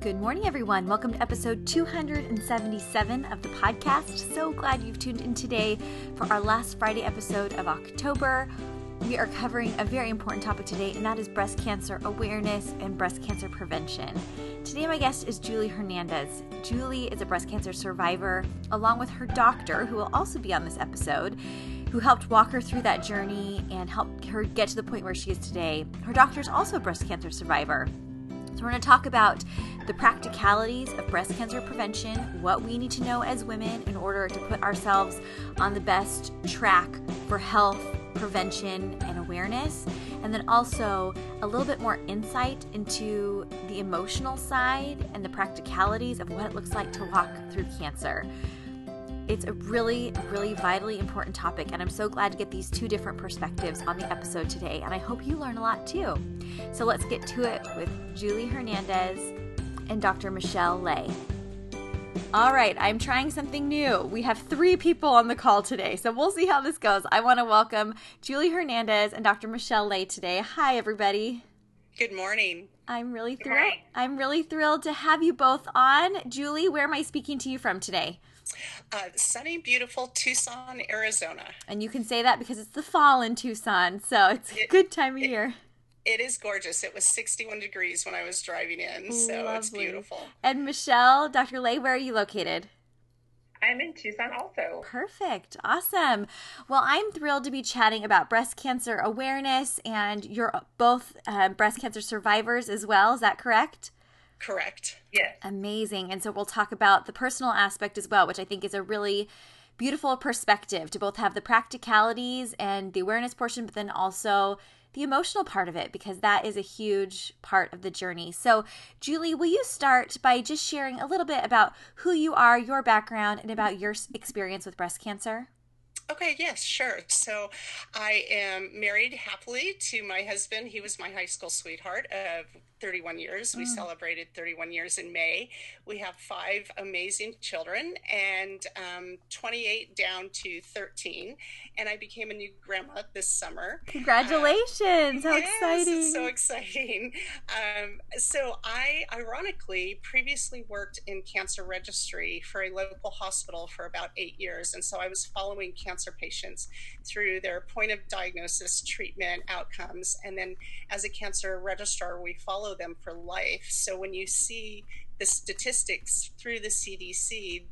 Good morning, everyone. Welcome to episode 277 of the podcast. So glad you've tuned in today for our last Friday episode of October. We are covering a very important topic today, and that is breast cancer awareness and breast cancer prevention. Today, my guest is Julie Hernandez. Julie is a breast cancer survivor, along with her doctor, who will also be on this episode, who helped walk her through that journey and helped her get to the point where she is today. Her doctor is also a breast cancer survivor. So, we're going to talk about the practicalities of breast cancer prevention, what we need to know as women in order to put ourselves on the best track for health, prevention, and awareness, and then also a little bit more insight into the emotional side and the practicalities of what it looks like to walk through cancer. It's a really, really vitally important topic, and I'm so glad to get these two different perspectives on the episode today, and I hope you learn a lot too. So let's get to it with Julie Hernandez and Dr. Michelle Lay. All right, I'm trying something new. We have three people on the call today, so we'll see how this goes. I want to welcome Julie Hernandez and Dr. Michelle Lay today. Hi, everybody. Good morning. I'm really thrilled. I'm really thrilled to have you both on. Julie, where am I speaking to you from today? Uh, sunny, beautiful Tucson, Arizona. And you can say that because it's the fall in Tucson, so it's a good time of it, year. It is gorgeous. It was 61 degrees when I was driving in, so Lovely. it's beautiful. And Michelle, Dr. Lay, where are you located? I'm in Tucson also. Perfect. Awesome. Well, I'm thrilled to be chatting about breast cancer awareness, and you're both uh, breast cancer survivors as well. Is that correct? Correct. Yes. Amazing. And so we'll talk about the personal aspect as well, which I think is a really beautiful perspective to both have the practicalities and the awareness portion, but then also the emotional part of it, because that is a huge part of the journey. So, Julie, will you start by just sharing a little bit about who you are, your background, and about your experience with breast cancer? Okay, yes, sure. So I am married happily to my husband. He was my high school sweetheart of 31 years. We mm. celebrated 31 years in May. We have five amazing children and um, 28 down to 13. And I became a new grandma this summer. Congratulations! Uh, How yes, exciting! so exciting. Um, so I, ironically, previously worked in cancer registry for a local hospital for about eight years. And so I was following cancer patients through their point of diagnosis, treatment, outcomes. And then as a cancer registrar, we follow follow them for life. So when you see the statistics through the CDC,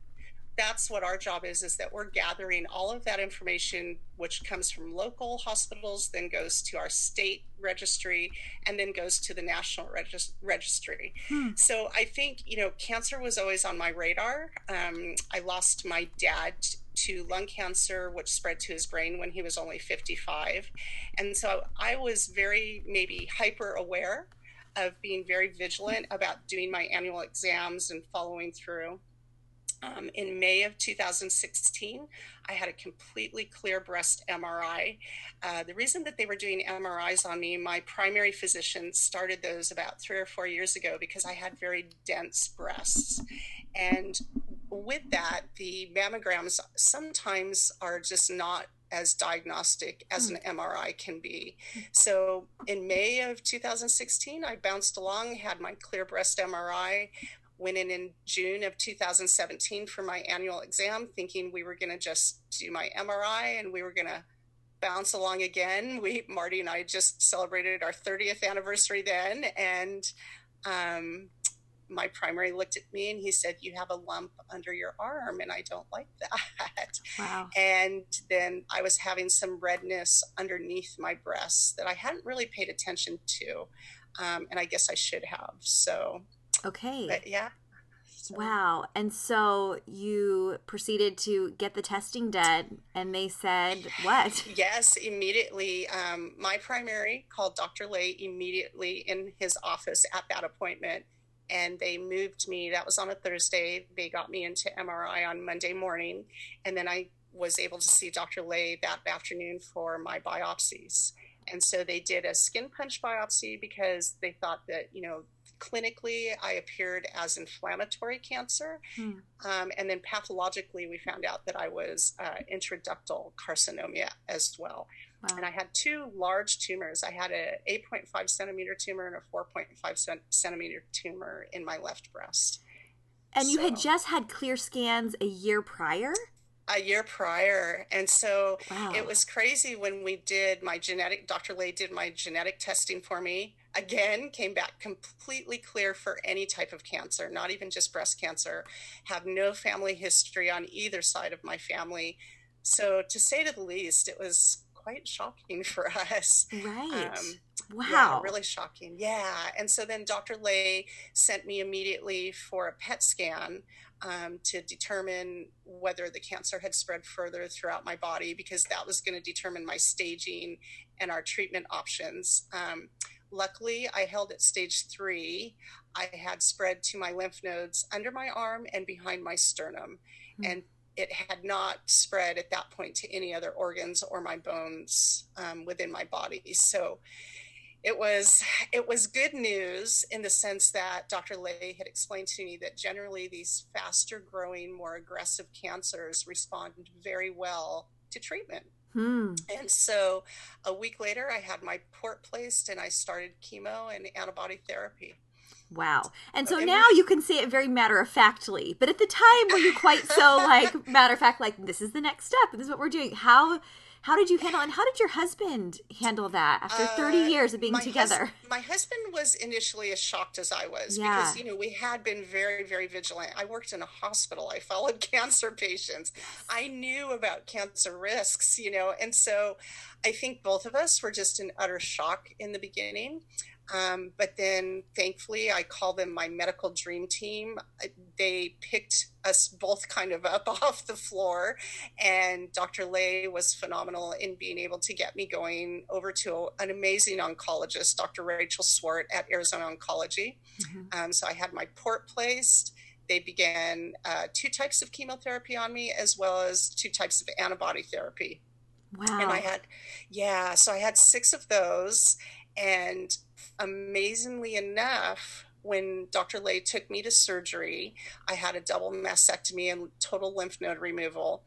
that's what our job is is that we're gathering all of that information which comes from local hospitals then goes to our state registry and then goes to the national regis- registry hmm. so i think you know cancer was always on my radar um, i lost my dad to lung cancer which spread to his brain when he was only 55 and so i was very maybe hyper aware of being very vigilant about doing my annual exams and following through. Um, in May of 2016, I had a completely clear breast MRI. Uh, the reason that they were doing MRIs on me, my primary physician started those about three or four years ago because I had very dense breasts. And with that, the mammograms sometimes are just not as diagnostic as an MRI hmm. can be. So in May of 2016, I bounced along, had my clear breast MRI, went in in June of 2017 for my annual exam, thinking we were going to just do my MRI and we were going to bounce along again. We Marty and I just celebrated our 30th anniversary then, and um, my primary looked at me and he said, You have a lump under your arm, and I don't like that. Wow. And then I was having some redness underneath my breasts that I hadn't really paid attention to. Um, and I guess I should have. So, okay. But yeah. So. Wow. And so you proceeded to get the testing done, and they said what? Yes, immediately. Um, my primary called Dr. Lay immediately in his office at that appointment and they moved me. That was on a Thursday. They got me into MRI on Monday morning, and then I was able to see Dr. Lay that afternoon for my biopsies. And so they did a skin punch biopsy because they thought that, you know, clinically I appeared as inflammatory cancer. Hmm. Um, and then pathologically, we found out that I was uh, intraductal carcinoma as well. Wow. And I had two large tumors. I had a 8.5 centimeter tumor and a 4.5 centimeter tumor in my left breast. And so, you had just had clear scans a year prior? a year prior. And so wow. it was crazy when we did my genetic, Dr. Lay did my genetic testing for me. Again, came back completely clear for any type of cancer, not even just breast cancer. Have no family history on either side of my family. So, to say to the least, it was quite shocking for us. Right. Um, wow. Yeah, really shocking. Yeah. And so then Dr. Lay sent me immediately for a PET scan um, to determine whether the cancer had spread further throughout my body because that was going to determine my staging and our treatment options. Um, luckily, I held at stage three. I had spread to my lymph nodes under my arm and behind my sternum. Mm-hmm. And it had not spread at that point to any other organs or my bones um, within my body. So it was it was good news in the sense that Dr. Lay had explained to me that generally these faster growing, more aggressive cancers respond very well to treatment. Hmm. And so a week later, I had my port placed and I started chemo and antibody therapy. Wow. And so now you can say it very matter of factly, but at the time were you quite so like matter of fact, like this is the next step, this is what we're doing. How how did you handle and how did your husband handle that after 30 uh, years of being together? Hus- my husband was initially as shocked as I was yeah. because, you know, we had been very, very vigilant. I worked in a hospital, I followed cancer patients, I knew about cancer risks, you know, and so I think both of us were just in utter shock in the beginning. Um, but then thankfully, I call them my medical dream team. They picked us both kind of up off the floor, and Dr. Lay was phenomenal in being able to get me going over to an amazing oncologist, Dr. Rachel Swart at Arizona Oncology. Mm-hmm. Um, so I had my port placed. They began uh, two types of chemotherapy on me, as well as two types of antibody therapy. Wow. And I had, yeah, so I had six of those. And amazingly enough, when Dr. Lay took me to surgery, I had a double mastectomy and total lymph node removal.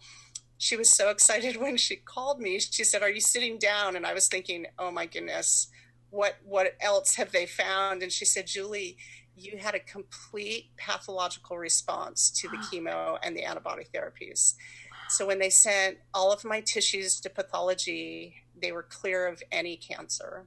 She was so excited when she called me. She said, "Are you sitting down?" And I was thinking, "Oh my goodness, what what else have they found?" And she said, "Julie, you had a complete pathological response to the chemo and the antibody therapies." So when they sent all of my tissues to pathology, they were clear of any cancer.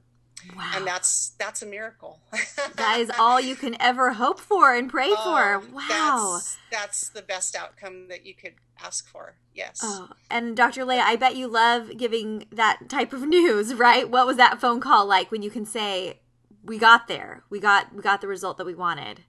Wow. And that's that's a miracle. that is all you can ever hope for and pray oh, for. Wow. That's, that's, the best outcome that you could ask for. Yes. Oh, and Dr. Lay, I bet you love giving that type of news, right? What was that phone call like when you can say, "We got there. We got we got the result that we wanted."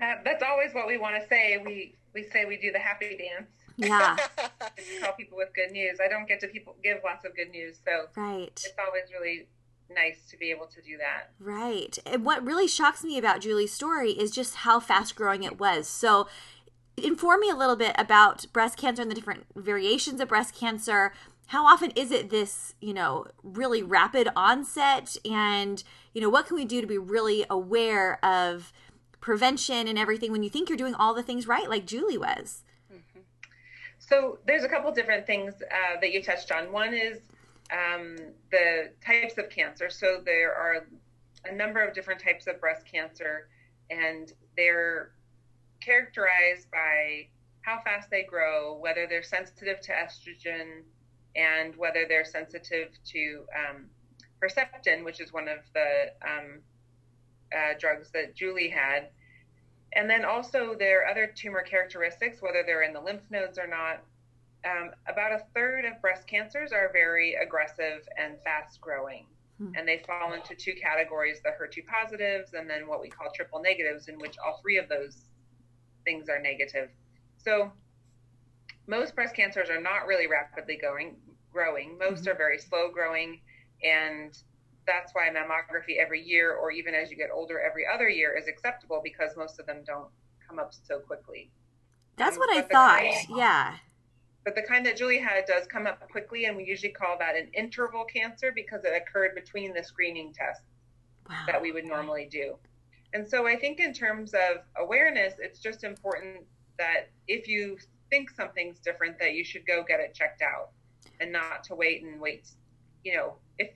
Uh, that's always what we want to say. We we say we do the happy dance. Yeah. call people with good news. I don't get to people give lots of good news, so right. It's always really nice to be able to do that. Right. And what really shocks me about Julie's story is just how fast growing it was. So, inform me a little bit about breast cancer and the different variations of breast cancer. How often is it this, you know, really rapid onset? And, you know, what can we do to be really aware of prevention and everything when you think you're doing all the things right, like Julie was? Mm-hmm. So, there's a couple different things uh, that you touched on. One is um, the types of cancer. So there are a number of different types of breast cancer, and they're characterized by how fast they grow, whether they're sensitive to estrogen, and whether they're sensitive to um, Herceptin, which is one of the um, uh, drugs that Julie had. And then also there are other tumor characteristics, whether they're in the lymph nodes or not, um, about a third of breast cancers are very aggressive and fast growing. Hmm. And they fall into two categories the HER2 positives and then what we call triple negatives, in which all three of those things are negative. So most breast cancers are not really rapidly going, growing. Most mm-hmm. are very slow growing. And that's why mammography every year, or even as you get older, every other year, is acceptable because most of them don't come up so quickly. That's um, what I thought. Kind, yeah. But the kind that Julie had does come up quickly, and we usually call that an interval cancer because it occurred between the screening tests wow. that we would normally do. And so I think in terms of awareness, it's just important that if you think something's different, that you should go get it checked out and not to wait and wait. You know, if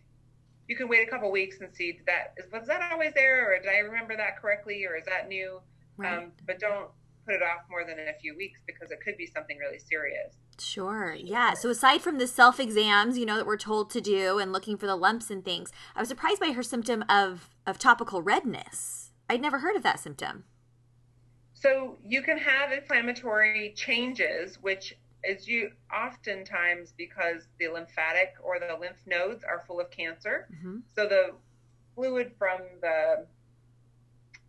you can wait a couple weeks and see that is was that always there, or did I remember that correctly, or is that new? Right. Um, but don't put it off more than a few weeks because it could be something really serious. Sure. Yeah. So aside from the self exams, you know, that we're told to do and looking for the lumps and things, I was surprised by her symptom of of topical redness. I'd never heard of that symptom. So you can have inflammatory changes, which is you oftentimes because the lymphatic or the lymph nodes are full of cancer. Mm-hmm. So the fluid from the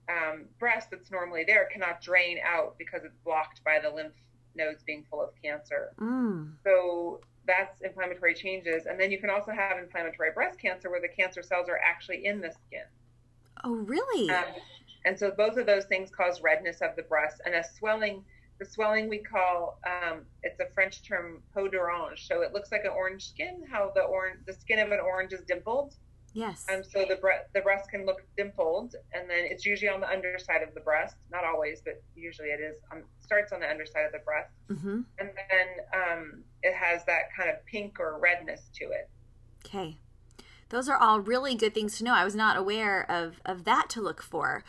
um, breast that's normally there cannot drain out because it's blocked by the lymph nodes being full of cancer. Mm. So that's inflammatory changes. And then you can also have inflammatory breast cancer where the cancer cells are actually in the skin. Oh, really? Um, and so both of those things cause redness of the breast and a swelling. The swelling we call um, it's a French term peau d'orange. So it looks like an orange skin. How the orange, the skin of an orange is dimpled. Yes. And so the breast, the breast can look dimpled, and then it's usually on the underside of the breast. Not always, but usually it is. Um, starts on the underside of the breast, mm-hmm. and then um, it has that kind of pink or redness to it. Okay, those are all really good things to know. I was not aware of of that to look for.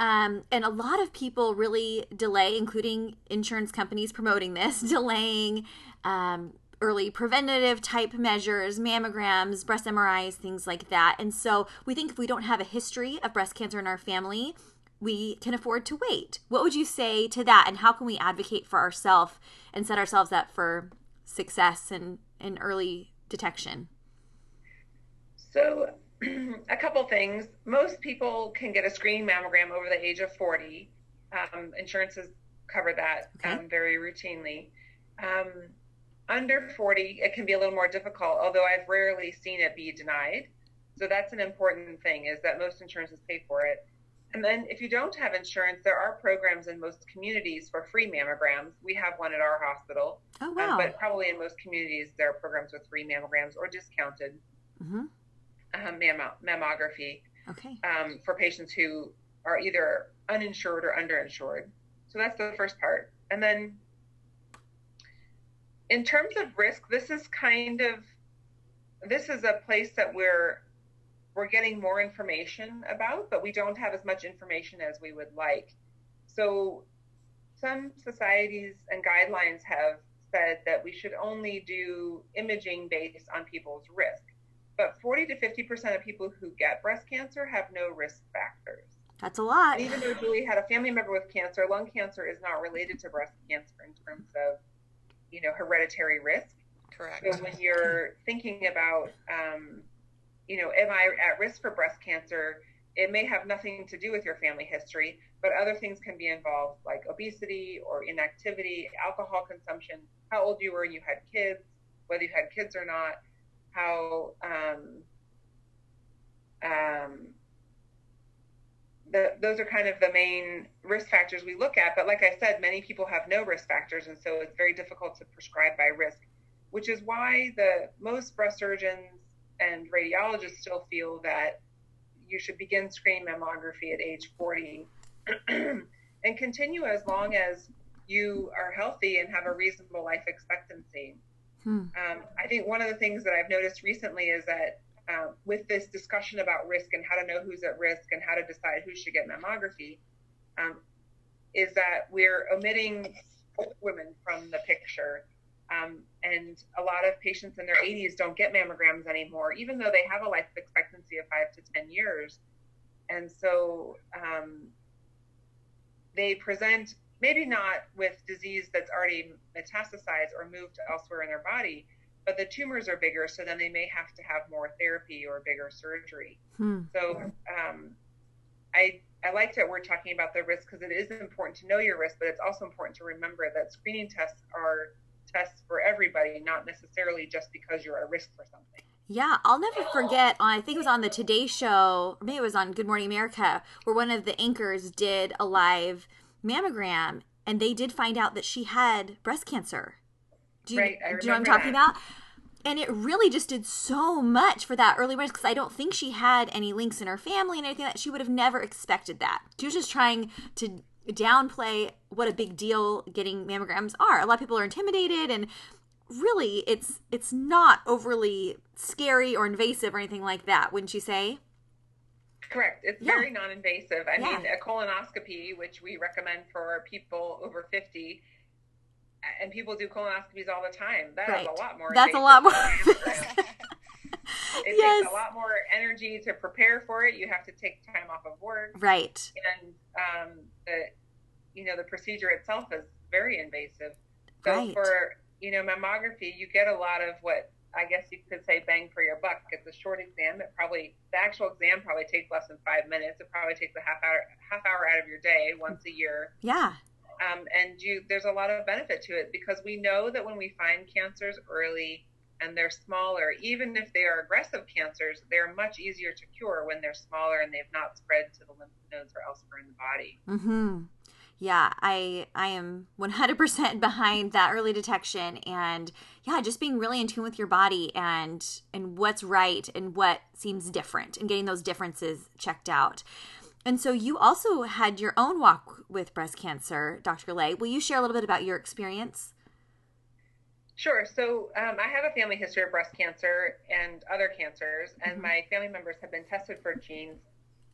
Um, and a lot of people really delay, including insurance companies promoting this, delaying um, early preventative type measures, mammograms, breast MRIs, things like that. And so we think if we don't have a history of breast cancer in our family, we can afford to wait. What would you say to that? And how can we advocate for ourselves and set ourselves up for success and, and early detection? So, a couple things. Most people can get a screening mammogram over the age of 40. Um, insurances cover that okay. um, very routinely. Um, under 40, it can be a little more difficult, although I've rarely seen it be denied. So that's an important thing is that most insurances pay for it. And then if you don't have insurance, there are programs in most communities for free mammograms. We have one at our hospital. Oh, um, wow. Um, but probably in most communities, there are programs with free mammograms or discounted mm-hmm. um, mammography okay. um, for patients who are either uninsured or underinsured. So that's the first part. And then in terms of risk, this is kind of this is a place that we're we're getting more information about, but we don't have as much information as we would like. So some societies and guidelines have said that we should only do imaging based on people's risk. But 40 to 50% of people who get breast cancer have no risk factors. That's a lot. And even though Julie had a family member with cancer, lung cancer is not related to breast cancer in terms of you know, hereditary risk. Correct. So when you're thinking about, um, you know, am I at risk for breast cancer? It may have nothing to do with your family history, but other things can be involved, like obesity or inactivity, alcohol consumption, how old you were when you had kids, whether you had kids or not, how um, um, the, those are kind of the main risk factors we look at. But like I said, many people have no risk factors, and so it's very difficult to prescribe by risk, which is why the most breast surgeons and radiologists still feel that you should begin screening mammography at age 40 and continue as long as you are healthy and have a reasonable life expectancy. Hmm. Um, I think one of the things that I've noticed recently is that um, with this discussion about risk and how to know who's at risk and how to decide who should get mammography, um, is that we're omitting women from the picture. Um, and a lot of patients in their 80s don't get mammograms anymore, even though they have a life expectancy of five to 10 years. And so um, they present maybe not with disease that's already metastasized or moved elsewhere in their body, but the tumors are bigger, so then they may have to have more therapy or bigger surgery. Hmm. So um, I I like that we're talking about the risk because it is important to know your risk, but it's also important to remember that screening tests are tests for everybody, not necessarily just because you're at risk for something. Yeah, I'll never forget. I think it was on the Today Show, or maybe it was on Good Morning America, where one of the anchors did a live mammogram, and they did find out that she had breast cancer. Do you, right, do you know what I'm talking that. about? And it really just did so much for that early risk because I don't think she had any links in her family and anything that she would have never expected that. She was just trying to downplay what a big deal getting mammograms are. A lot of people are intimidated and really it's it's not overly scary or invasive or anything like that wouldn't you say correct it's yeah. very non-invasive i yeah. mean a colonoscopy which we recommend for people over 50 and people do colonoscopies all the time That right. is a lot more that's a lot more it yes. takes a lot more energy to prepare for it you have to take time off of work right and um, the you know the procedure itself is very invasive so right. for you know, mammography, you get a lot of what I guess you could say bang for your buck. It's a short exam. It probably the actual exam probably takes less than five minutes. It probably takes a half hour half hour out of your day once a year. Yeah. Um, and you there's a lot of benefit to it because we know that when we find cancers early and they're smaller, even if they are aggressive cancers, they're much easier to cure when they're smaller and they've not spread to the lymph nodes or elsewhere in the body. Mm-hmm yeah, I I am 100% behind that early detection and yeah, just being really in tune with your body and and what's right and what seems different and getting those differences checked out. And so you also had your own walk with breast cancer, Dr. Lay. Will you share a little bit about your experience? Sure. So um, I have a family history of breast cancer and other cancers, and mm-hmm. my family members have been tested for genes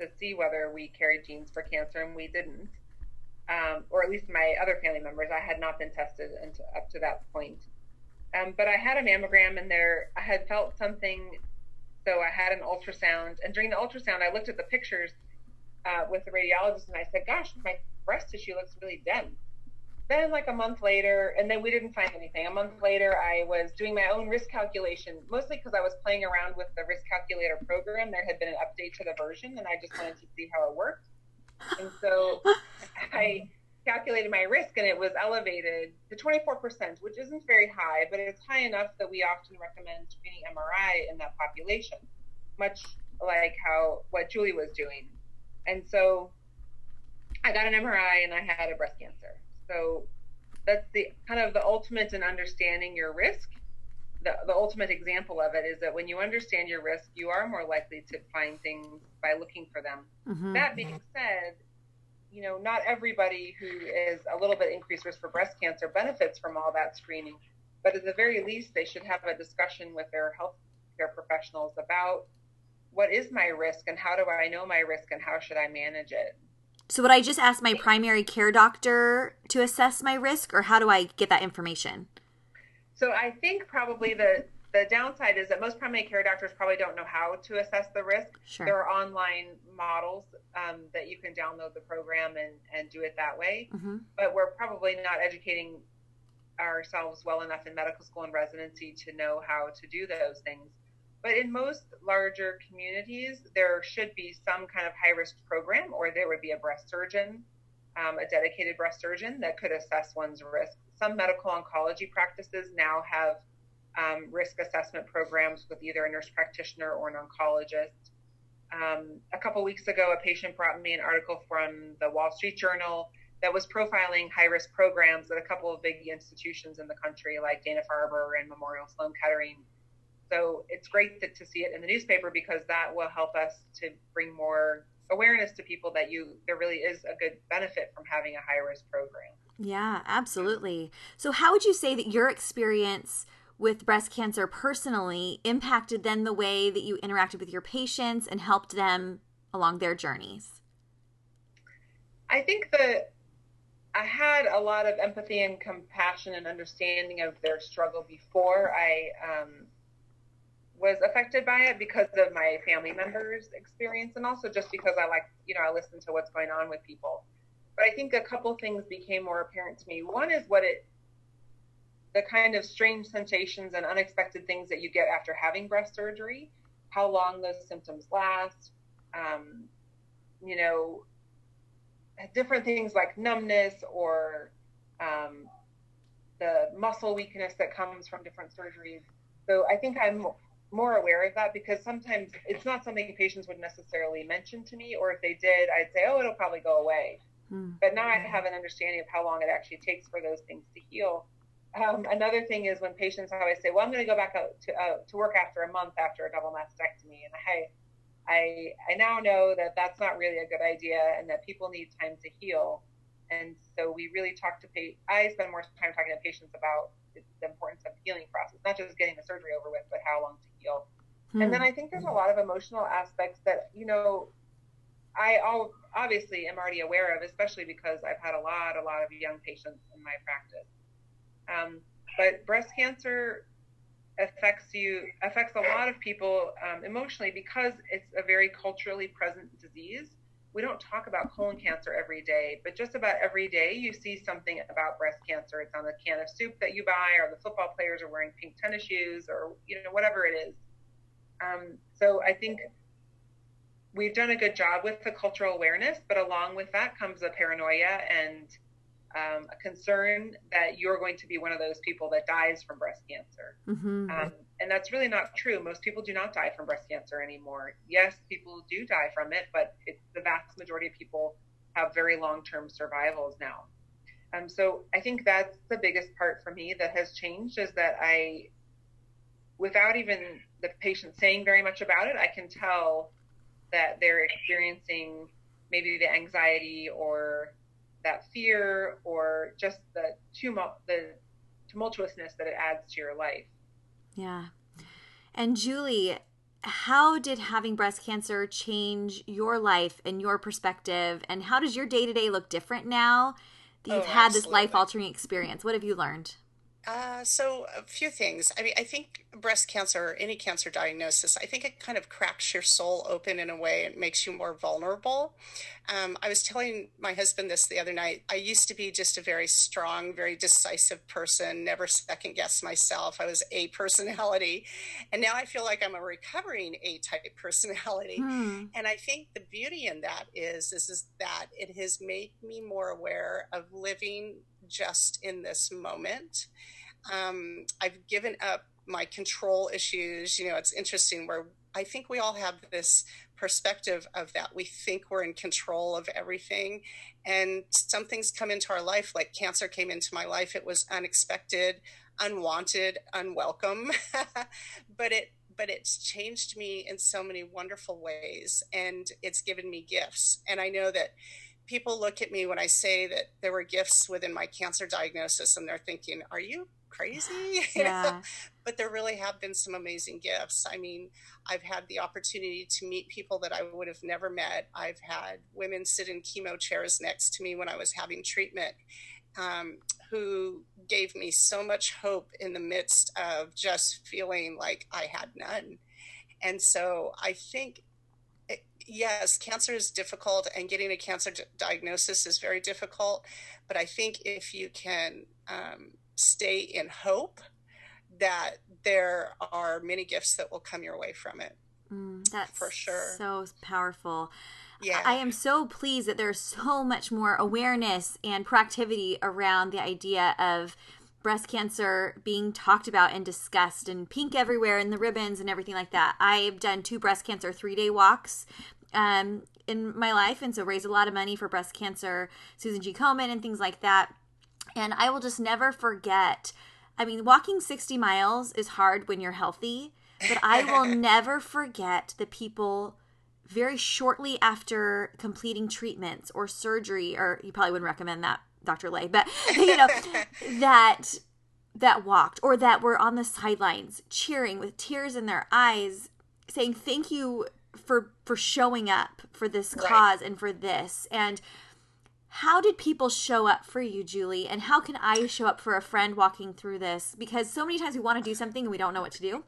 to see whether we carried genes for cancer, and we didn't um, or at least my other family members. I had not been tested until, up to that point. Um, but I had a mammogram and there, I had felt something. So I had an ultrasound, and during the ultrasound, I looked at the pictures uh, with the radiologist, and I said, "Gosh, my breast tissue looks really dense." Then, like a month later, and then we didn't find anything. A month later, I was doing my own risk calculation, mostly because I was playing around with the risk calculator program. There had been an update to the version, and I just wanted to see how it worked. And so I calculated my risk and it was elevated to 24%, which isn't very high, but it's high enough that we often recommend screening MRI in that population, much like how what Julie was doing. And so I got an MRI and I had a breast cancer. So that's the kind of the ultimate in understanding your risk the, the ultimate example of it is that when you understand your risk, you are more likely to find things by looking for them. Mm-hmm. That being said, you know, not everybody who is a little bit increased risk for breast cancer benefits from all that screening, but at the very least, they should have a discussion with their healthcare professionals about what is my risk and how do I know my risk and how should I manage it. So, would I just ask my primary care doctor to assess my risk, or how do I get that information? So I think probably the the downside is that most primary care doctors probably don't know how to assess the risk. Sure. There are online models um, that you can download the program and, and do it that way. Mm-hmm. But we're probably not educating ourselves well enough in medical school and residency to know how to do those things. But in most larger communities, there should be some kind of high risk program, or there would be a breast surgeon, um, a dedicated breast surgeon that could assess one's risk some medical oncology practices now have um, risk assessment programs with either a nurse practitioner or an oncologist. Um, a couple weeks ago, a patient brought me an article from the Wall Street Journal that was profiling high risk programs at a couple of big institutions in the country, like Dana Farber and Memorial Sloan Kettering. So it's great to, to see it in the newspaper because that will help us to bring more awareness to people that you there really is a good benefit from having a high risk program. Yeah, absolutely. So, how would you say that your experience with breast cancer personally impacted then the way that you interacted with your patients and helped them along their journeys? I think that I had a lot of empathy and compassion and understanding of their struggle before I um, was affected by it because of my family members' experience and also just because I like, you know, I listen to what's going on with people. But I think a couple things became more apparent to me. One is what it, the kind of strange sensations and unexpected things that you get after having breast surgery, how long those symptoms last, um, you know, different things like numbness or um, the muscle weakness that comes from different surgeries. So I think I'm more aware of that because sometimes it's not something patients would necessarily mention to me, or if they did, I'd say, oh, it'll probably go away. Hmm. But now I have an understanding of how long it actually takes for those things to heal. Um, another thing is when patients always say, well, I'm going to go back out to, uh, to work after a month after a double mastectomy. And I, I, I now know that that's not really a good idea and that people need time to heal. And so we really talk to patients. I spend more time talking to patients about the importance of the healing process, not just getting the surgery over with, but how long to heal. Hmm. And then I think there's a lot of emotional aspects that, you know, I all, obviously am already aware of, especially because I've had a lot, a lot of young patients in my practice. Um, but breast cancer affects you affects a lot of people um, emotionally because it's a very culturally present disease we don't talk about colon cancer every day, but just about every day you see something about breast cancer. It's on the can of soup that you buy, or the football players are wearing pink tennis shoes, or you know whatever it is. Um, so I think we've done a good job with the cultural awareness, but along with that comes a paranoia and um, a concern that you're going to be one of those people that dies from breast cancer. Mm-hmm. Um, and that's really not true. Most people do not die from breast cancer anymore. Yes, people do die from it, but it, the vast majority of people have very long term survivals now. Um, so I think that's the biggest part for me that has changed is that I, without even the patient saying very much about it, I can tell that they're experiencing maybe the anxiety or that fear or just the tumult, the tumultuousness that it adds to your life. Yeah. And Julie, how did having breast cancer change your life and your perspective? And how does your day to day look different now that you've oh, had this life altering experience? What have you learned? Uh, so a few things. I mean, I think breast cancer or any cancer diagnosis, I think it kind of cracks your soul open in a way. It makes you more vulnerable. Um, I was telling my husband this the other night. I used to be just a very strong, very decisive person, never second guess myself. I was a personality. And now I feel like I'm a recovering A type personality. Hmm. And I think the beauty in that is, is, is that it has made me more aware of living just in this moment. Um, I've given up my control issues. You know, it's interesting where I think we all have this perspective of that. We think we're in control of everything. And some things come into our life, like cancer came into my life. It was unexpected, unwanted, unwelcome. but it but it's changed me in so many wonderful ways and it's given me gifts. And I know that people look at me when I say that there were gifts within my cancer diagnosis and they're thinking, are you crazy? Yeah. but there really have been some amazing gifts. I mean, I've had the opportunity to meet people that I would have never met. I've had women sit in chemo chairs next to me when I was having treatment um, who gave me so much hope in the midst of just feeling like I had none. And so I think yes, cancer is difficult and getting a cancer d- diagnosis is very difficult. But I think if you can um, stay in hope, that there are many gifts that will come your way from it. Mm, that's for sure. So powerful. Yeah. I am so pleased that there's so much more awareness and proactivity around the idea of breast cancer being talked about and discussed and pink everywhere and the ribbons and everything like that. I've done two breast cancer three day walks um, in my life and so raised a lot of money for breast cancer, Susan G. Komen, and things like that. And I will just never forget. I mean, walking 60 miles is hard when you're healthy, but I will never forget the people very shortly after completing treatments or surgery, or you probably wouldn't recommend that Dr. Lay, but you know, that that walked or that were on the sidelines cheering with tears in their eyes saying thank you for for showing up for this right. cause and for this and how did people show up for you julie and how can i show up for a friend walking through this because so many times we want to do something and we don't know what to do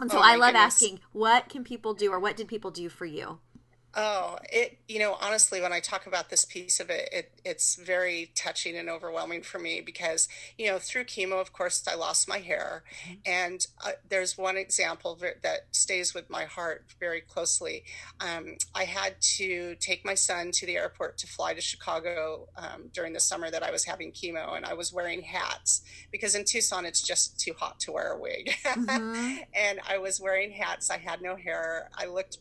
and so oh i love goodness. asking what can people do or what did people do for you Oh, it, you know, honestly, when I talk about this piece of it, it, it's very touching and overwhelming for me because, you know, through chemo, of course, I lost my hair. Mm-hmm. And uh, there's one example that stays with my heart very closely. Um, I had to take my son to the airport to fly to Chicago um, during the summer that I was having chemo, and I was wearing hats because in Tucson, it's just too hot to wear a wig. Mm-hmm. and I was wearing hats. I had no hair. I looked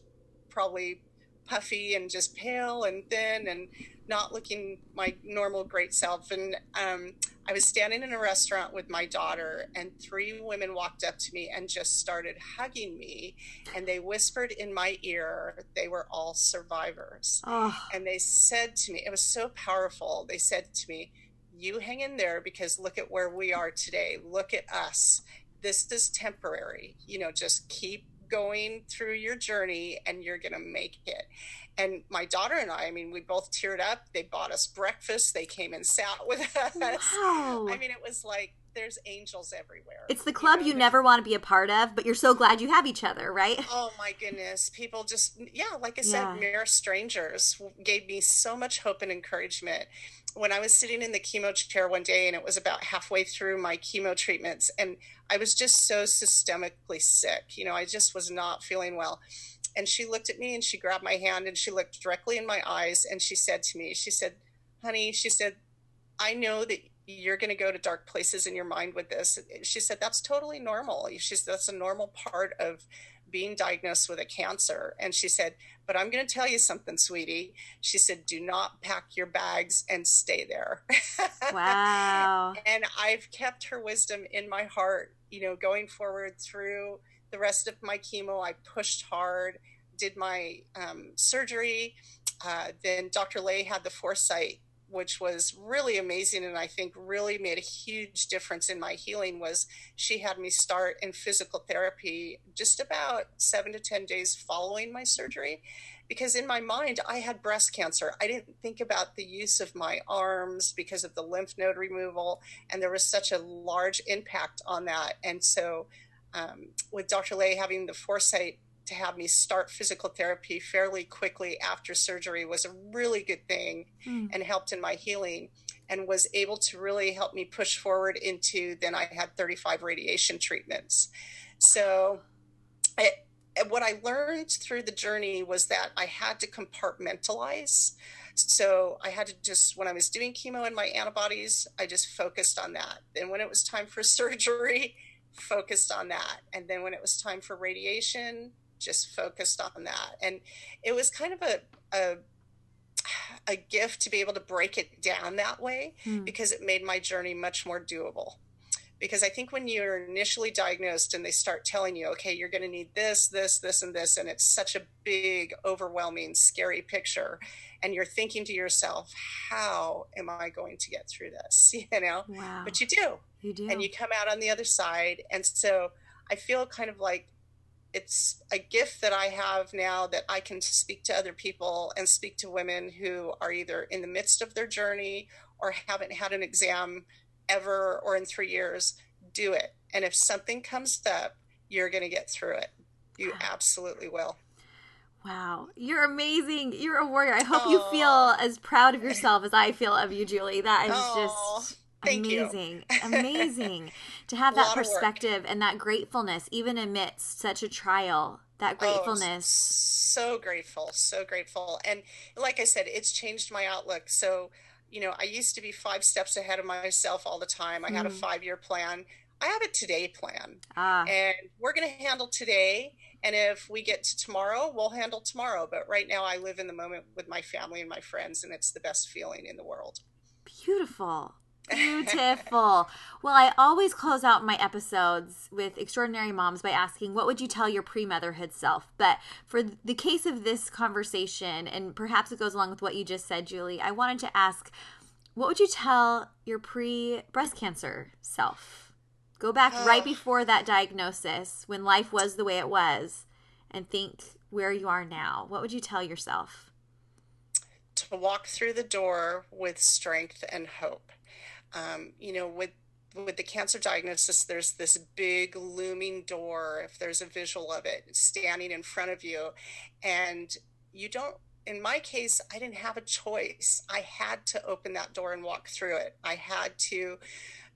probably puffy and just pale and thin and not looking my normal great self. And um, I was standing in a restaurant with my daughter, and three women walked up to me and just started hugging me. And they whispered in my ear, they were all survivors. Oh. And they said to me, it was so powerful. They said to me, You hang in there because look at where we are today. Look at us. This is temporary. You know, just keep going through your journey and you're going to make it. And my daughter and I, I mean, we both teared up. They bought us breakfast. They came and sat with us. Wow. I mean, it was like there's angels everywhere. It's the club you, know? you never want to be a part of, but you're so glad you have each other, right? Oh my goodness. People just, yeah, like I said, yeah. mere strangers gave me so much hope and encouragement when I was sitting in the chemo chair one day and it was about halfway through my chemo treatments and I was just so systemically sick. You know, I just was not feeling well. And she looked at me and she grabbed my hand and she looked directly in my eyes and she said to me, she said, honey, she said, I know that you're going to go to dark places in your mind with this. She said, that's totally normal. She said, that's a normal part of being diagnosed with a cancer. And she said, But I'm going to tell you something, sweetie. She said, Do not pack your bags and stay there. Wow. and I've kept her wisdom in my heart, you know, going forward through the rest of my chemo. I pushed hard, did my um, surgery. Uh, then Dr. Lay had the foresight which was really amazing and I think really made a huge difference in my healing was she had me start in physical therapy just about 7 to 10 days following my surgery because in my mind I had breast cancer. I didn't think about the use of my arms because of the lymph node removal and there was such a large impact on that and so um, with Dr. Lay having the foresight to have me start physical therapy fairly quickly after surgery was a really good thing mm. and helped in my healing and was able to really help me push forward into then I had 35 radiation treatments. So it, what I learned through the journey was that I had to compartmentalize. So I had to just, when I was doing chemo and my antibodies, I just focused on that. And when it was time for surgery, focused on that. And then when it was time for radiation, just focused on that. And it was kind of a, a a gift to be able to break it down that way mm. because it made my journey much more doable. Because I think when you're initially diagnosed and they start telling you, okay, you're going to need this, this, this, and this, and it's such a big, overwhelming, scary picture, and you're thinking to yourself, how am I going to get through this? You know? Wow. But you do. You do. And you come out on the other side. And so I feel kind of like it's a gift that I have now that I can speak to other people and speak to women who are either in the midst of their journey or haven't had an exam ever or in three years. Do it. And if something comes up, you're going to get through it. You absolutely will. Wow, you're amazing. You're a warrior. I hope Aww. you feel as proud of yourself as I feel of you, Julie. That is Aww. just Thank amazing. Amazing. To have that perspective and that gratefulness even amidst such a trial that oh, gratefulness. oh, so grateful so grateful. And like i said it's changed my outlook. So you know i used to be five steps ahead of myself all the time. I mm. had a mm. five year plan. I have a today plan. Ah. and we're going to handle today. And if we get to tomorrow we'll handle tomorrow. But right now i live in the moment with my family and my friends and it's the best feeling in the world. Beautiful Beautiful. well, I always close out my episodes with extraordinary moms by asking, what would you tell your pre motherhood self? But for the case of this conversation, and perhaps it goes along with what you just said, Julie, I wanted to ask, what would you tell your pre breast cancer self? Go back oh. right before that diagnosis when life was the way it was and think where you are now. What would you tell yourself? To walk through the door with strength and hope um, you know, with with the cancer diagnosis, there's this big looming door, if there's a visual of it, standing in front of you. And you don't in my case, I didn't have a choice. I had to open that door and walk through it. I had to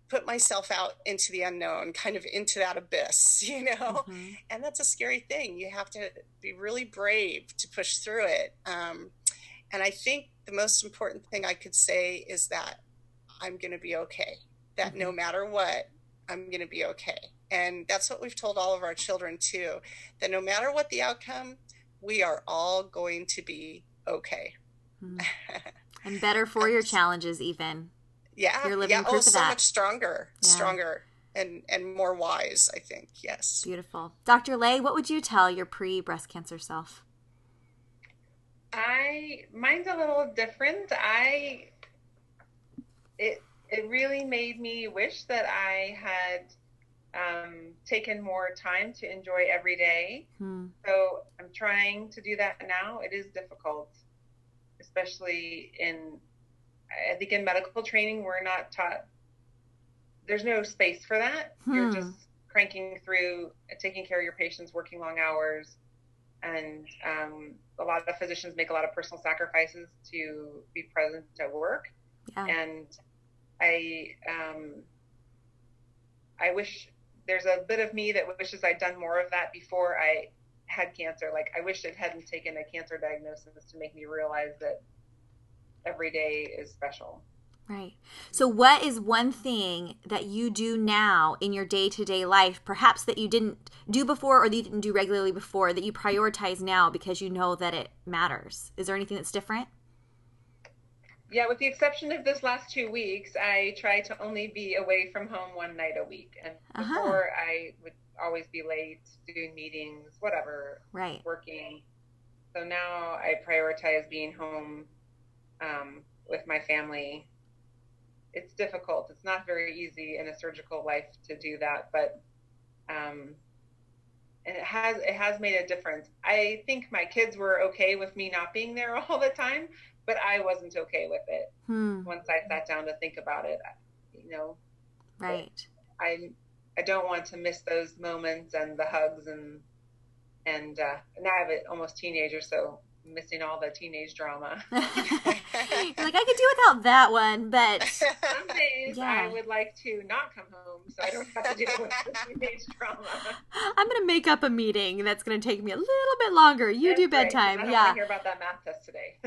put myself out into the unknown, kind of into that abyss, you know? Mm-hmm. And that's a scary thing. You have to be really brave to push through it. Um, and I think the most important thing I could say is that I'm going to be okay, that mm-hmm. no matter what, I'm going to be okay. And that's what we've told all of our children too, that no matter what the outcome, we are all going to be okay. Mm-hmm. and better for your challenges, even. Yeah. You're living yeah. proof oh, so much stronger, yeah. stronger and, and more wise, I think. Yes. Beautiful. Dr. Lay, what would you tell your pre breast cancer self? I, mine's a little different. I, it, it really made me wish that I had um, taken more time to enjoy every day. Hmm. So I'm trying to do that now. It is difficult, especially in, I think in medical training, we're not taught, there's no space for that. Hmm. You're just cranking through, taking care of your patients, working long hours. And um, a lot of physicians make a lot of personal sacrifices to be present at work. Yeah. And I, um, I wish there's a bit of me that wishes I'd done more of that before I had cancer. Like I wish it hadn't taken a cancer diagnosis to make me realize that every day is special. Right. So, what is one thing that you do now in your day to day life, perhaps that you didn't do before or that you didn't do regularly before, that you prioritize now because you know that it matters? Is there anything that's different? Yeah, with the exception of this last two weeks, I try to only be away from home one night a week. And uh-huh. before, I would always be late, doing meetings, whatever, right, working. So now I prioritize being home um, with my family. It's difficult. It's not very easy in a surgical life to do that, but um, and it has it has made a difference. I think my kids were okay with me not being there all the time, but I wasn't okay with it hmm. once I sat down to think about it. You know, right? I I don't want to miss those moments and the hugs and and uh, now I have an almost teenager, so missing all the teenage drama. like I could do without that one, but some days yeah. I would like to not come home so I don't have to deal with the teenage drama. I'm gonna make up a meeting that's gonna take me a little bit longer. You that's do bedtime, I yeah. hear about that math test today.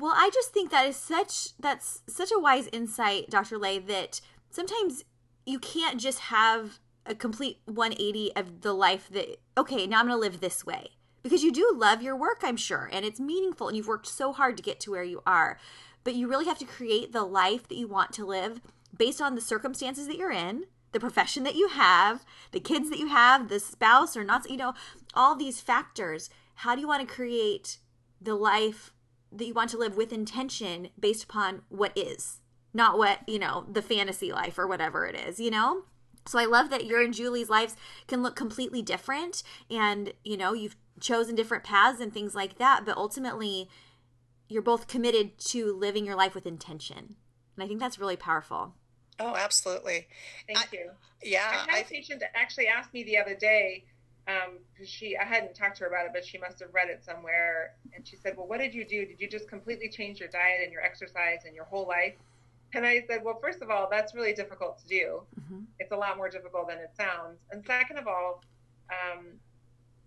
well, I just think that is such that's such a wise insight, Dr. Lay, that sometimes you can't just have a complete 180 of the life that okay now i'm going to live this way because you do love your work, I'm sure, and it's meaningful and you've worked so hard to get to where you are. But you really have to create the life that you want to live based on the circumstances that you're in, the profession that you have, the kids that you have, the spouse or not, you know, all these factors. How do you want to create the life that you want to live with intention based upon what is, not what, you know, the fantasy life or whatever it is, you know? So I love that your and Julie's lives can look completely different and, you know, you've chosen different paths and things like that, but ultimately you're both committed to living your life with intention. And I think that's really powerful. Oh, absolutely. Thank I, you. Yeah. I had a patient actually asked me the other day, um, she, I hadn't talked to her about it, but she must have read it somewhere. And she said, well, what did you do? Did you just completely change your diet and your exercise and your whole life? And I said, well, first of all, that's really difficult to do. Mm-hmm. It's a lot more difficult than it sounds. And second of all, um,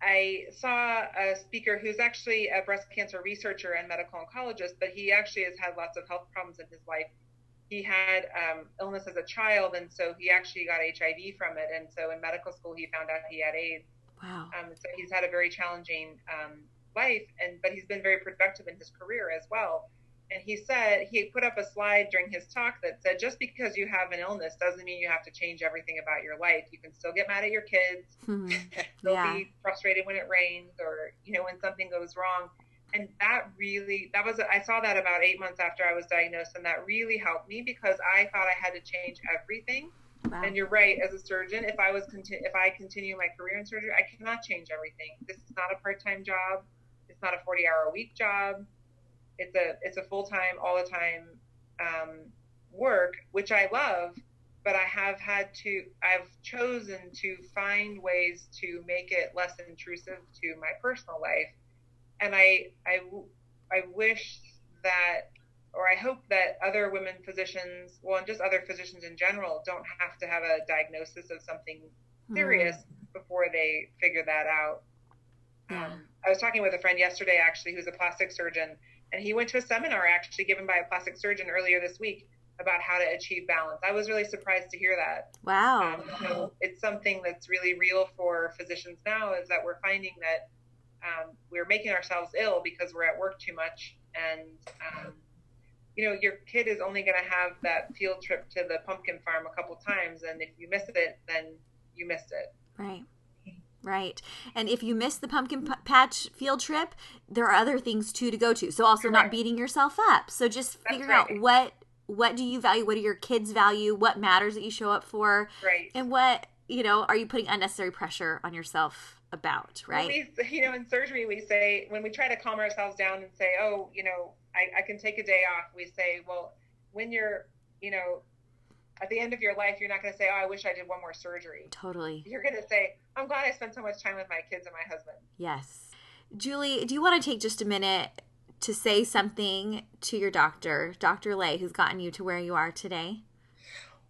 I saw a speaker who's actually a breast cancer researcher and medical oncologist, but he actually has had lots of health problems in his life. He had um, illness as a child, and so he actually got HIV from it. And so in medical school, he found out he had AIDS. Wow. Um, so he's had a very challenging um, life, and but he's been very productive in his career as well and he said he put up a slide during his talk that said just because you have an illness doesn't mean you have to change everything about your life you can still get mad at your kids hmm. still yeah. be frustrated when it rains or you know when something goes wrong and that really that was i saw that about eight months after i was diagnosed and that really helped me because i thought i had to change everything wow. and you're right as a surgeon if i was conti- if i continue my career in surgery i cannot change everything this is not a part-time job it's not a 40 hour a week job it's a it's a full time, all the time um, work, which I love. But I have had to. I've chosen to find ways to make it less intrusive to my personal life, and I, I, I wish that, or I hope that other women physicians, well, and just other physicians in general, don't have to have a diagnosis of something serious mm. before they figure that out. Yeah. Um, I was talking with a friend yesterday, actually, who's a plastic surgeon, and he went to a seminar actually given by a plastic surgeon earlier this week about how to achieve balance. I was really surprised to hear that. Wow. Um, so it's something that's really real for physicians now is that we're finding that um, we're making ourselves ill because we're at work too much. And, um, you know, your kid is only going to have that field trip to the pumpkin farm a couple times. And if you miss it, then you missed it. Right. Right. And if you miss the pumpkin p- patch field trip, there are other things too to go to. So also Correct. not beating yourself up. So just figuring right. out what what do you value? What do your kids value? What matters that you show up for? Right. And what, you know, are you putting unnecessary pressure on yourself about, right? we, you know, in surgery, we say, when we try to calm ourselves down and say, oh, you know, I, I can take a day off, we say, well, when you're, you know, at the end of your life, you're not going to say, oh, I wish I did one more surgery. Totally. You're going to say, I'm glad I spent so much time with my kids and my husband. Yes. Julie, do you want to take just a minute to say something to your doctor, Dr. Lay, who's gotten you to where you are today?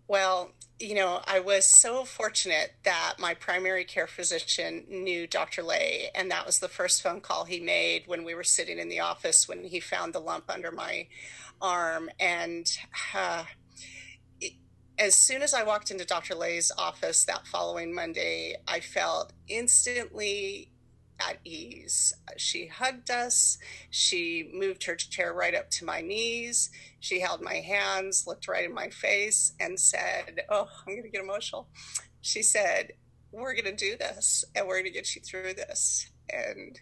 Well, you know, I was so fortunate that my primary care physician knew Dr. Lay, and that was the first phone call he made when we were sitting in the office when he found the lump under my arm. And uh, it, as soon as I walked into Dr. Lay's office that following Monday, I felt instantly at ease. She hugged us. She moved her chair right up to my knees. She held my hands, looked right in my face, and said, Oh, I'm going to get emotional. She said, We're going to do this and we're going to get you through this. And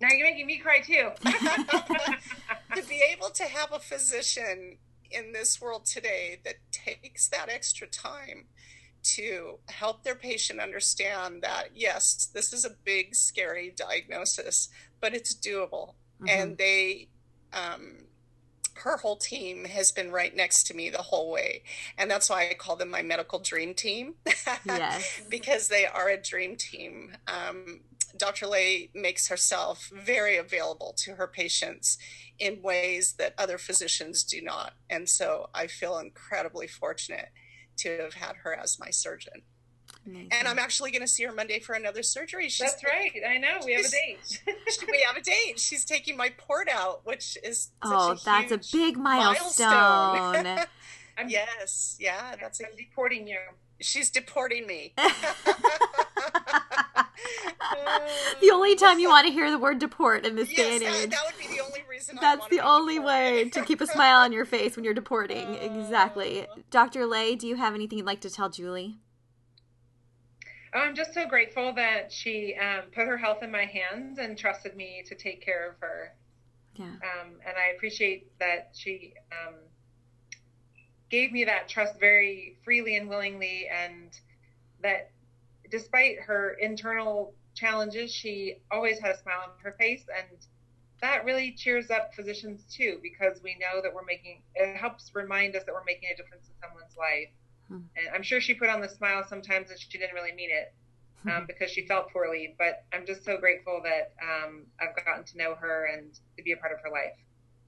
now you're making me cry too. to be able to have a physician in this world today that takes that extra time to help their patient understand that yes, this is a big, scary diagnosis, but it's doable. Mm-hmm. And they, um, her whole team has been right next to me the whole way. And that's why I call them my medical dream team. yes. because they are a dream team. Um, Dr. Lay makes herself very available to her patients in ways that other physicians do not. And so I feel incredibly fortunate to have had her as my surgeon. Amazing. And I'm actually going to see her Monday for another surgery. She's, That's right. I know. We have a date. we have a date. She's taking my port out, which is oh, a that's a big milestone. milestone. yes, yeah, that's I'm a, deporting you. She's deporting me. the only time you want to hear the word deport in this yes, day and age. That, that would be the only reason. That's the only way to keep a smile on your face when you're deporting. Uh, exactly. Dr. Lay, do you have anything you'd like to tell Julie? Oh, I'm just so grateful that she um, put her health in my hands and trusted me to take care of her. Yeah. Um, and I appreciate that she um, gave me that trust very freely and willingly, and that despite her internal challenges, she always had a smile on her face. And that really cheers up physicians too, because we know that we're making, it helps remind us that we're making a difference in someone's life. Hmm. And I'm sure she put on the smile sometimes and she didn't really mean it hmm. um, because she felt poorly. But I'm just so grateful that um, I've gotten to know her and to be a part of her life.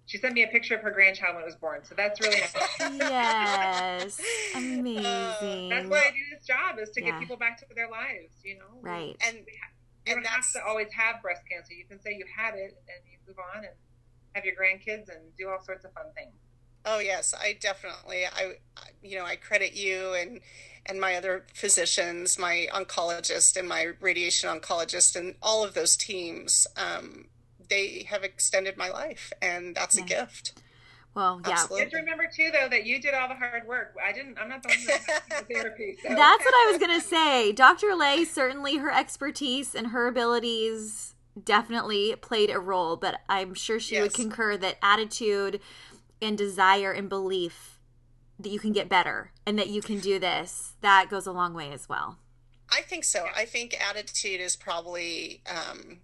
She sent me a picture of her grandchild when it was born, so that's really nice. yes, amazing. That's why I do this job is to yeah. get people back to their lives. You know, right? And you don't have to always have breast cancer. You can say you had it and you move on and have your grandkids and do all sorts of fun things. Oh yes, I definitely I you know I credit you and and my other physicians, my oncologist and my radiation oncologist and all of those teams. Um, they have extended my life, and that's yeah. a gift. Well, yeah. Absolutely. Just remember too, though, that you did all the hard work. I didn't. I'm not the one that therapy. So. That's what I was gonna say. Dr. Lay certainly her expertise and her abilities definitely played a role, but I'm sure she yes. would concur that attitude and desire and belief that you can get better and that you can do this that goes a long way as well. I think so. I think attitude is probably um,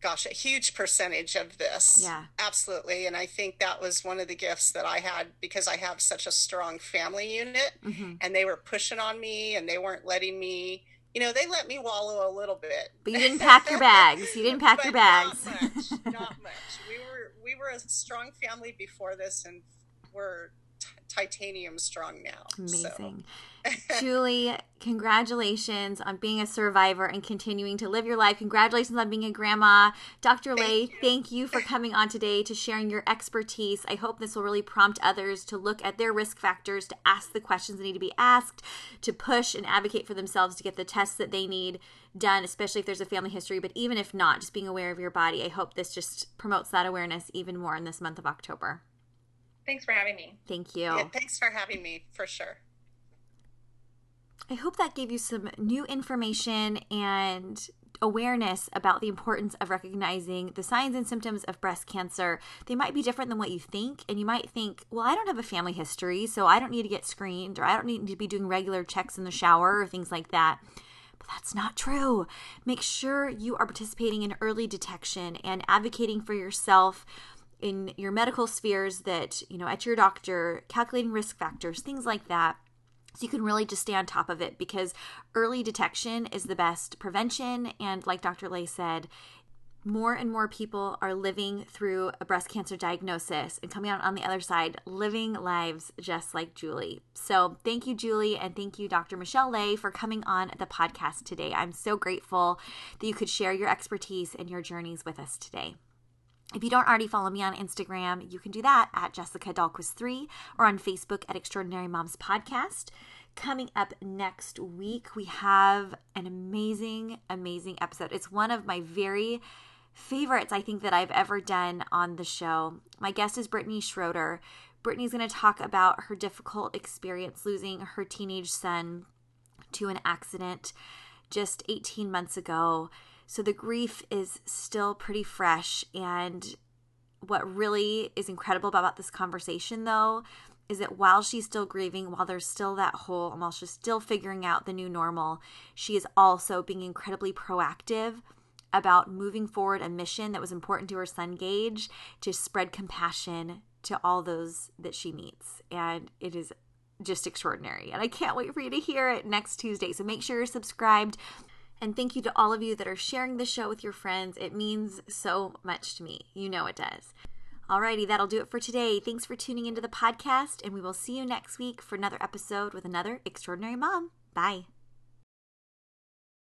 gosh, a huge percentage of this. Yeah. Absolutely. And I think that was one of the gifts that I had because I have such a strong family unit mm-hmm. and they were pushing on me and they weren't letting me you know, they let me wallow a little bit. But you didn't pack your bags. You didn't pack your bags. Not much. Not much. We were we were a strong family before this, and we're t- titanium strong now. Amazing. So. Julie, congratulations on being a survivor and continuing to live your life. Congratulations on being a grandma. Dr. Thank Lay, you. thank you for coming on today to sharing your expertise. I hope this will really prompt others to look at their risk factors, to ask the questions that need to be asked, to push and advocate for themselves to get the tests that they need done, especially if there's a family history. But even if not, just being aware of your body, I hope this just promotes that awareness even more in this month of October. Thanks for having me. Thank you. Yeah, thanks for having me, for sure. I hope that gave you some new information and awareness about the importance of recognizing the signs and symptoms of breast cancer. They might be different than what you think, and you might think, well, I don't have a family history, so I don't need to get screened, or I don't need to be doing regular checks in the shower, or things like that. But that's not true. Make sure you are participating in early detection and advocating for yourself in your medical spheres that, you know, at your doctor, calculating risk factors, things like that. So you can really just stay on top of it because early detection is the best prevention. And like Dr. Lay said, more and more people are living through a breast cancer diagnosis and coming out on the other side living lives just like Julie. So, thank you, Julie, and thank you, Dr. Michelle Lay, for coming on the podcast today. I'm so grateful that you could share your expertise and your journeys with us today. If you don't already follow me on Instagram, you can do that at Jessica Dahlquist3 or on Facebook at Extraordinary Moms Podcast. Coming up next week, we have an amazing, amazing episode. It's one of my very favorites, I think, that I've ever done on the show. My guest is Brittany Schroeder. Brittany's going to talk about her difficult experience losing her teenage son to an accident just 18 months ago. So the grief is still pretty fresh. And what really is incredible about this conversation, though, is that while she's still grieving, while there's still that hole, and while she's still figuring out the new normal, she is also being incredibly proactive about moving forward a mission that was important to her son Gage to spread compassion to all those that she meets. And it is just extraordinary. And I can't wait for you to hear it next Tuesday. So make sure you're subscribed and thank you to all of you that are sharing the show with your friends. It means so much to me. You know it does. Alrighty, that'll do it for today. Thanks for tuning into the podcast, and we will see you next week for another episode with another extraordinary mom. Bye.